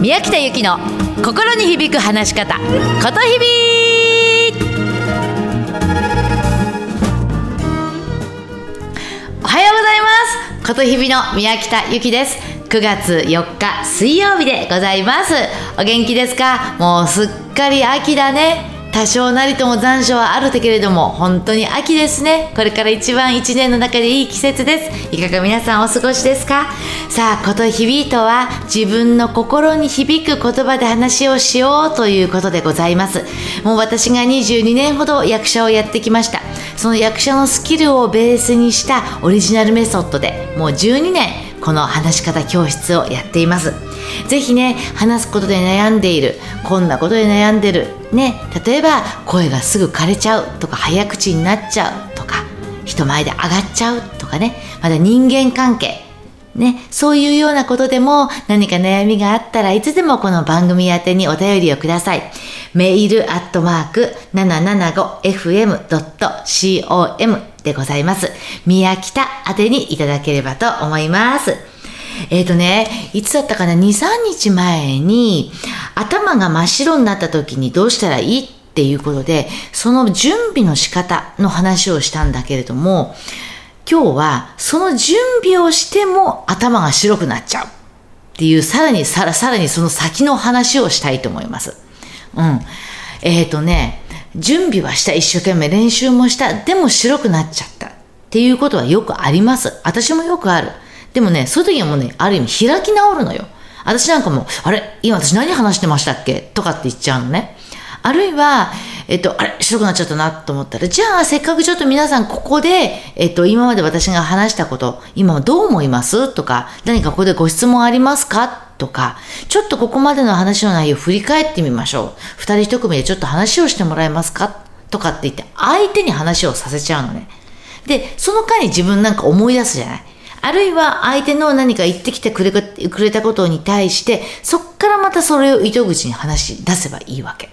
宮北由紀の心に響く話し方ことひびおはようございます。ことひびの宮北由紀です。9月4日水曜日でございます。お元気ですか？もうすっかり秋だね。多少なりとも残暑はあるけれども本当に秋ですね。これから一番一年の中でいい季節です。いかが皆さんお過ごしですか？さあことひびとは自分の心に響く言葉で話をしようということでございます。もう私が22年ほど役者をやってきました。その役者のスキルをベースにしたオリジナルメソッドでもう12年この話し方教室をやっています。ぜひね話すことで悩んでいるこんなことで悩んでるね例えば声がすぐ枯れちゃうとか早口になっちゃうとか人前で上がっちゃうとかねまだ人間関係ね、そういうようなことでも何か悩みがあったらいつでもこの番組宛てにお便りをください。メールアットマーク 775fm.com でございます。宮北宛てにいただければと思います。えっ、ー、とね、いつだったかな、2、3日前に頭が真っ白になった時にどうしたらいいっていうことで、その準備の仕方の話をしたんだけれども、今日はその準備をしても頭が白くなっちゃうっていう、さらにさら、さらにその先の話をしたいと思います。うん。えっ、ー、とね、準備はした、一生懸命練習もした、でも白くなっちゃったっていうことはよくあります。私もよくある。でもね、そういう時はもうね、ある意味開き直るのよ。私なんかも、あれ？今私何話してましたっけ？とかって言っちゃうのね。あるいは、えっと、あれ？白くなっちゃったなと思ったら、じゃあせっかくちょっと皆さんここで、えっと、今まで私が話したこと、今はどう思います？とか、何かここでご質問ありますか？とか、ちょっとここまでの話の内容を振り返ってみましょう。二人一組でちょっと話をしてもらえますか？とかって言って、相手に話をさせちゃうのね。で、その間に自分なんか思い出すじゃない？あるいは相手の何か言ってきてくれくれたことに対して、そっからまたそれを糸口に話し出せばいいわけ。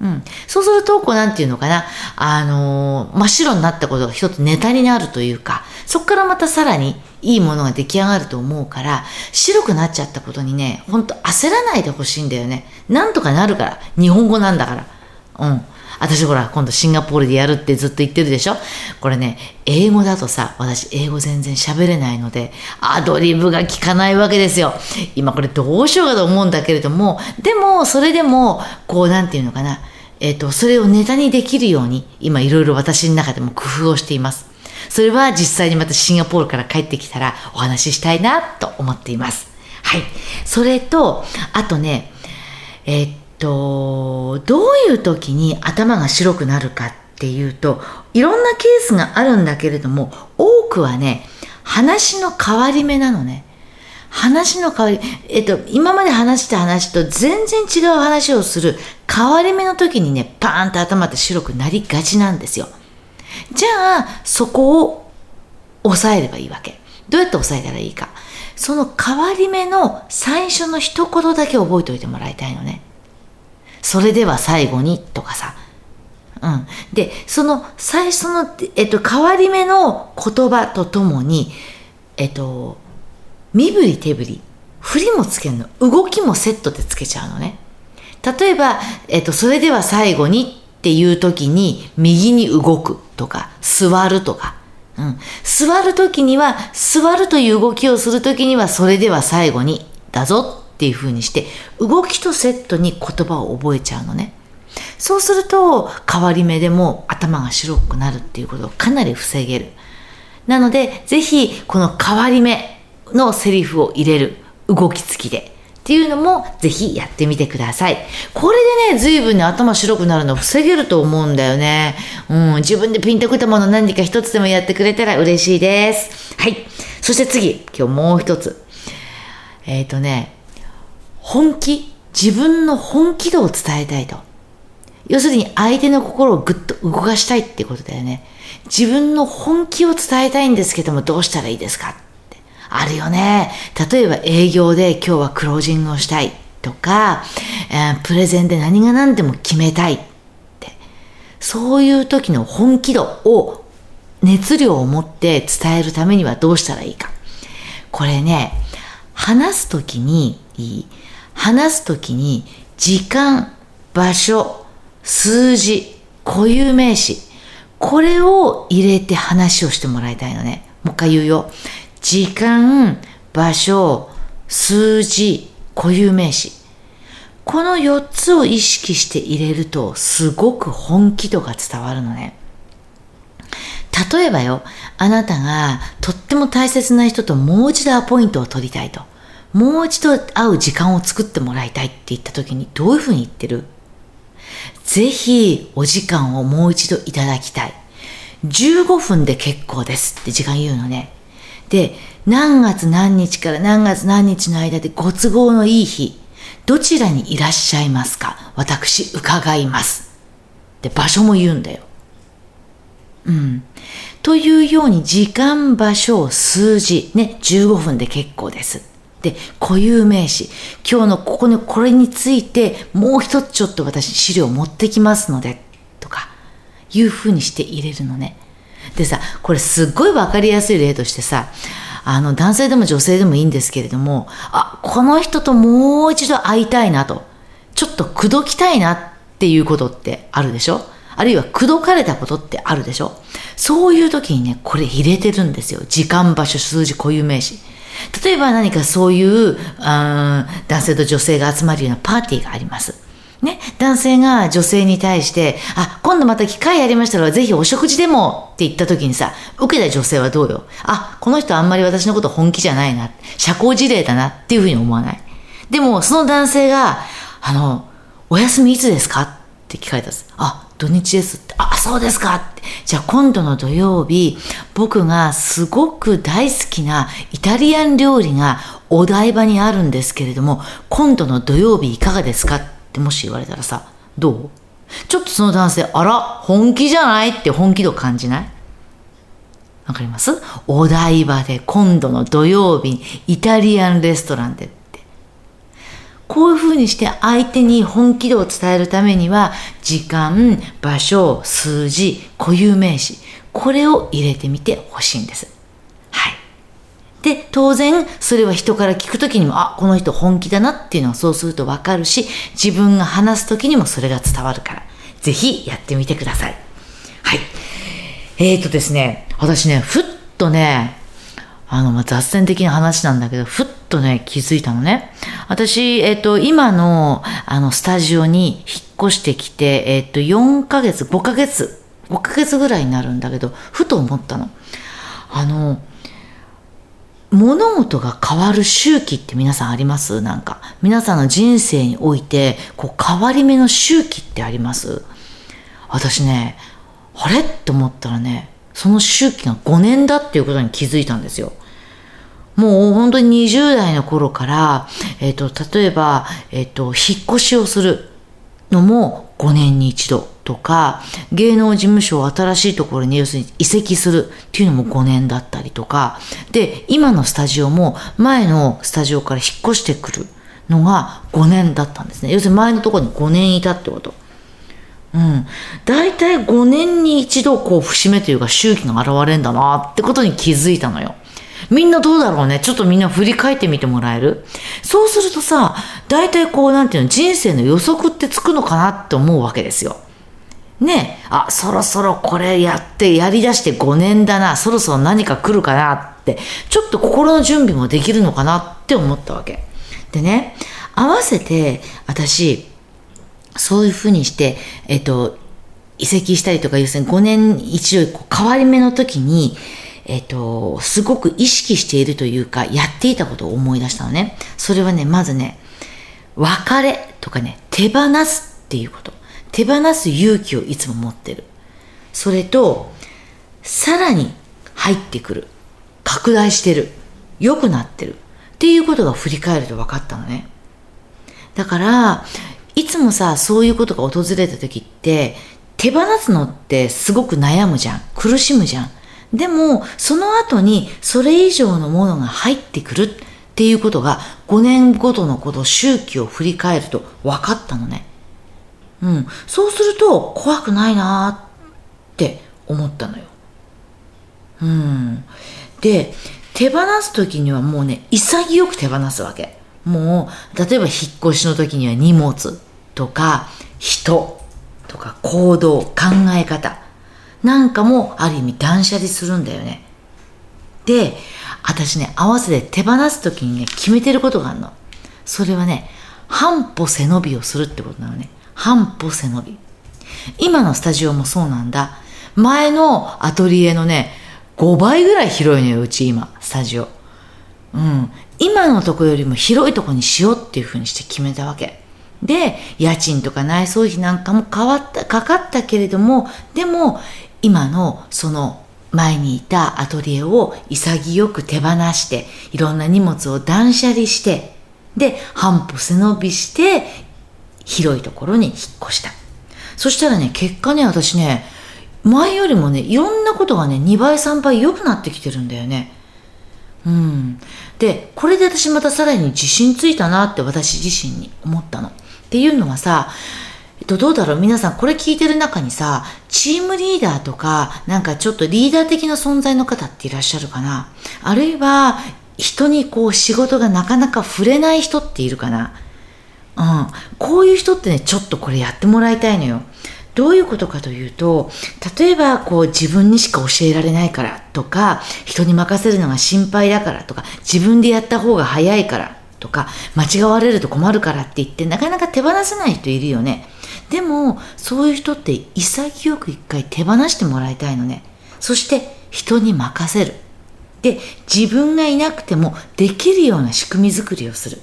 うん。そうすると、こうなんていうのかな、あのー、真っ白になったことが一つネタになるというか、そこからまたさらにいいものが出来上がると思うから、白くなっちゃったことにね、ほんと焦らないでほしいんだよね。なんとかなるから。日本語なんだから。うん。私ほら、今度シンガポールでやるってずっと言ってるでしょ？これね、英語だとさ、私英語全然喋れないので、アドリブが効かないわけですよ。今これどうしようかと思うんだけれども、でも、それでも、こう、なんていうのかな、えっ、ー、と、それをネタにできるように、今いろいろ私の中でも工夫をしています。それは実際にまたシンガポールから帰ってきたらお話ししたいなと思っています。はい。それと、あとね、えー、と、どういう時に頭が白くなるかっていうと、いろんなケースがあるんだけれども、多くはね、話の変わり目なのね。話の変わり、えっと、今まで話した話と全然違う話をする変わり目の時にね、パーンと頭って白くなりがちなんですよ。じゃあ、そこを抑えればいいわけ。どうやって抑えたらいいか。その変わり目の最初の一言だけ覚えておいてもらいたいのね。それでは最後にとかさ。うん。で、その最初の、えっと、変わり目の言葉とともに、えっと、身振り手振り、振りもつけるの。動きもセットでつけちゃうのね。例えば、えっと、それでは最後にっていう時に、右に動くとか、座るとか。うん。座る時には、座るという動きをする時には、それでは最後に、だぞっていう風にして動きとセットに言葉を覚えちゃうのねそうすると変わり目でも頭が白くなるっていうことをかなり防げるなのでぜひこの変わり目のセリフを入れる動き付きでっていうのもぜひやってみてください。これでね、随分ね、頭白くなるの防げると思うんだよね。うん、自分でピンとくたもの何か一つでもやってくれたら嬉しいです。はい。そして次、今日もう一つ。えっ、ー、とね、本気、自分の本気度を伝えたいと。要するに相手の心をぐっと動かしたいってことだよね。自分の本気を伝えたいんですけどもどうしたらいいですかってあるよね。例えば営業で今日はクロージングをしたいとか、えー、プレゼンで何が何でも決めたいって。そういう時の本気度を熱量を持って伝えるためにはどうしたらいいか。これね、話す時に。話すときに時間、場所、数字、固有名詞、これを入れて話をしてもらいたいのね。もう一回言うよ。時間、場所、数字、固有名詞。この4つを意識して入れるとすごく本気度が伝わるのね。例えばよ、あなたがとっても大切な人ともう一度アポイントを取りたいと。もう一度会う時間を作ってもらいたいって言った時にどういうふうに言ってる？ぜひお時間をもう一度いただきたい。15分で結構ですって時間言うのね。で、何月何日から何月何日の間でご都合のいい日、どちらにいらっしゃいますか？私伺います。で、場所も言うんだよ。うん。というように時間、場所、数字、ね、15分で結構です。で、固有名詞。今日のここにこれについてもう一つちょっと私資料持ってきますので、とか、いうふうにして入れるのね。でさ、これすっごいわかりやすい例としてさ、あの、男性でも女性でもいいんですけれども、あ、この人ともう一度会いたいなと、ちょっと口説きたいなっていうことってあるでしょ？あるいは口説かれたことってあるでしょ？そういう時にね、これ入れてるんですよ。時間、場所、数字、固有名詞。例えば何かそういう、男性と女性が集まるようなパーティーがあります。ね、男性が女性に対して、あ、今度また機会ありましたら、ぜひお食事でもって言った時にさ、受けた女性はどうよ？あ、この人あんまり私のこと本気じゃないな。社交辞令だなっていうふうに思わない？でも、その男性が、あの、お休みいつですか？って聞かれたんです。あ、土日ですって。あ、そうですかっ。じゃあ今度の土曜日、僕がすごく大好きなイタリアン料理がお台場にあるんですけれども、今度の土曜日いかがですかってもし言われたらさ、どう？ちょっとその男性、あら、本気じゃないって本気度感じない？わかります？お台場で今度の土曜日イタリアンレストランで。こういうふうにして相手に本気度を伝えるためには、時間、場所、数字、固有名詞、これを入れてみてほしいんです。はいで、当然、それは人から聞くときにも、あ、この人本気だなっていうのはそうするとわかるし、自分が話すときにもそれが伝わるから、ぜひやってみてください。はい。えーとですね、私ね、ふっとね、あの、まあ、雑線的な話なんだけど、ふっとね、気づいたのね。私、えっ、と、今の、あの、スタジオに引っ越してきて、えっ、と、4ヶ月、5ヶ月、5ヶ月ぐらいになるんだけど、ふと思ったの。あの、物事が変わる周期って皆さんあります？なんか。皆さんの人生において、こう、変わり目の周期ってあります？私ね、あれ？って思ったらね、その周期が5年だっていうことに気づいたんですよ。もう本当に20代の頃から、えっ、ー、と、例えば、えっ、ー、と、引っ越しをするのも5年に一度。とか、芸能事務所を新しいところに要するに移籍するっていうのも5年だったりとか、で、今のスタジオも前のスタジオから引っ越してくるのが5年だったんですね。要するに前のところに5年いたってこと。うん。大体5年に一度こう節目というか周期が現れるんだなってことに気づいたのよ。みんなどうだろうね。ちょっとみんな振り返ってみてもらえる？そうするとさ、大体こうなんていうの、人生の予測ってつくのかなって思うわけですよ。ね、あ、そろそろこれやってやり出して5年だな、そろそろ何か来るかなって、ちょっと心の準備もできるのかなって思ったわけ。でね、合わせて私、そういうふうにして、えっと、移籍したりとか、要するに5年一度変わり目の時に、えっと、すごく意識しているというか、やっていたことを思い出したのね。それはね、まずね、別れとかね、手放すっていうこと。手放す勇気をいつも持ってる。それと、さらに入ってくる。拡大してる。良くなってる。っていうことが振り返ると分かったのね。だから、いつもさ、そういうことが訪れた時って、手放すのってすごく悩むじゃん。苦しむじゃん。でも、その後にそれ以上のものが入ってくるっていうことが5年ごとのこと、周期を振り返ると分かったのね。うん、そうすると怖くないなって思ったのよ。うん、で手放す時にはもうね潔く手放すわけ。もう例えば引っ越しの時には荷物とか人とか行動考え方なんかもある意味断捨離するんだよね。で私ね合わせて手放す時にね決めてることがあるの。それはね半歩背伸びをするってことなのね。半歩背伸び。今のスタジオもそうなんだ。前のアトリエのね5倍ぐらい広いのようち今スタジオ。うん。今のとこよりも広いとこにしようっていうふうにして決めたわけ。で家賃とか内装費なんかも変わったかかったけれどもでも今のその前にいたアトリエを潔く手放していろんな荷物を断捨離してで半歩背伸びして広いところに引っ越した。そしたらね結果ね私ね前よりもねいろんなことがね2倍3倍良くなってきてるんだよね。うん。でこれで私またさらに自信ついたなって私自身に思ったの。っていうのはさえっと、どうだろう？皆さんこれ聞いてる中にさチームリーダーとかなんかちょっとリーダー的な存在の方っていらっしゃるかな？あるいは人にこう仕事がなかなか触れない人っているかな？うん、こういう人ってねちょっとこれやってもらいたいのよ。どういうことかというと例えばこう自分にしか教えられないからとか人に任せるのが心配だからとか自分でやった方が早いからとか間違われると困るからって言ってなかなか手放せない人いるよね。でもそういう人って潔く一回手放してもらいたいのね。そして人に任せる。で自分がいなくてもできるような仕組み作りをする。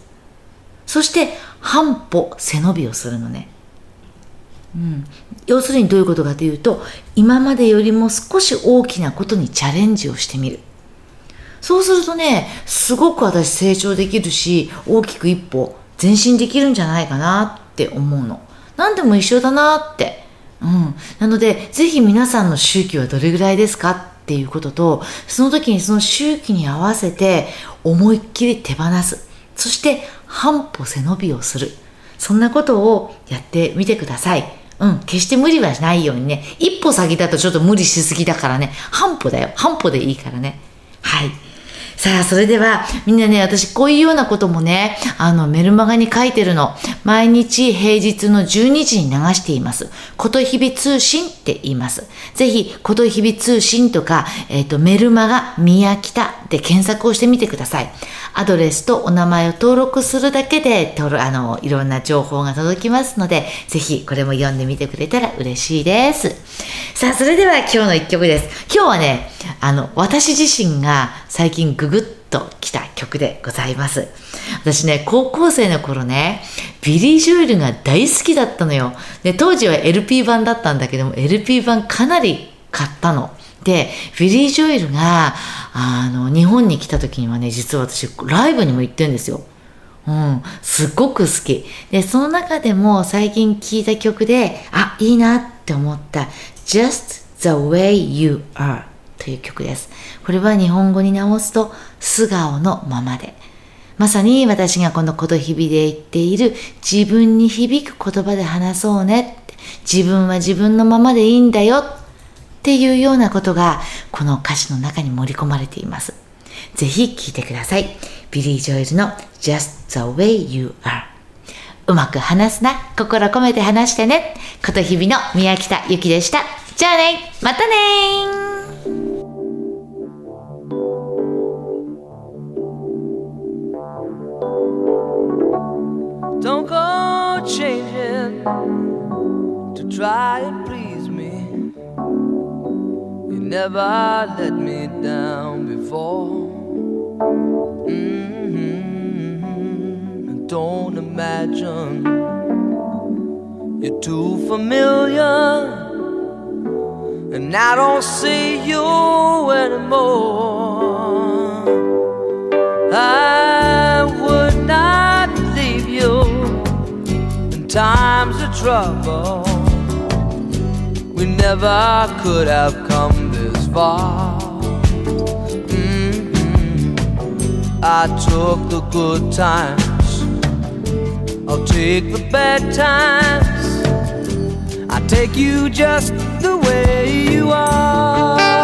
そして半歩背伸びをするのね、うん、要するにどういうことかというと今までよりも少し大きなことにチャレンジをしてみる。そうするとねすごく私成長できるし大きく一歩前進できるんじゃないかなって思うの。何でも一緒だなって。うん。なので、ぜひ皆さんの周期はどれぐらいですかっていうことと、その時にその周期に合わせて思いっきり手放す。そして半歩背伸びをする。そんなことをやってみてください。うん、決して無理はしないようにね。一歩先だとちょっと無理しすぎだからね。半歩だよ。半歩でいいからね。はい。さあ、それでは、みんなね、私こういうようなこともね、あの、メルマガに書いてるの。毎日平日の12時に流しています。ことひび通信って言います。ぜひ、ことひび通信とか、えっ、ー、と、メルマガ宮北で検索をしてみてください。アドレスとお名前を登録するだけで、あの、いろんな情報が届きますので、ぜひこれも読んでみてくれたら嬉しいです。さあ、それでは今日の一曲です。今日はね、あの、私自身が最近ググッと来た曲でございます。私ね、高校生の頃ね、ビリー・ジョエルが大好きだったのよ。で、当時は LP 版だったんだけども、LP 版かなり買ったの。で、ビリー・ジョエルが、あの、日本に来た時にはね、実は私、ライブにも行ってるんですよ。うん、すっごく好き。で、その中でも最近聴いた曲で、あ、いいなって思った、Just the Way You Are という曲です。これは日本語に直すと、素顔のままで。まさに私がこのこと日々で言っている自分に響く言葉で話そうねって。自分は自分のままでいいんだよっていうようなことがこの歌詞の中に盛り込まれています。ぜひ聴いてください。ビリー・ジョエルの Just the way you are うまく話すな。心込めて話してね。こと日々の宮北ゆきでした。じゃあねまたね「Don't go changing to try and please never let me down before. Mm-hmm. Don't imagine you're too familiar, and I don't see you anymore. I would not leave you in times of trouble. We never could have come this far. Mm-hmm. I took the good times, I'll take the bad times. I take you just the way you are.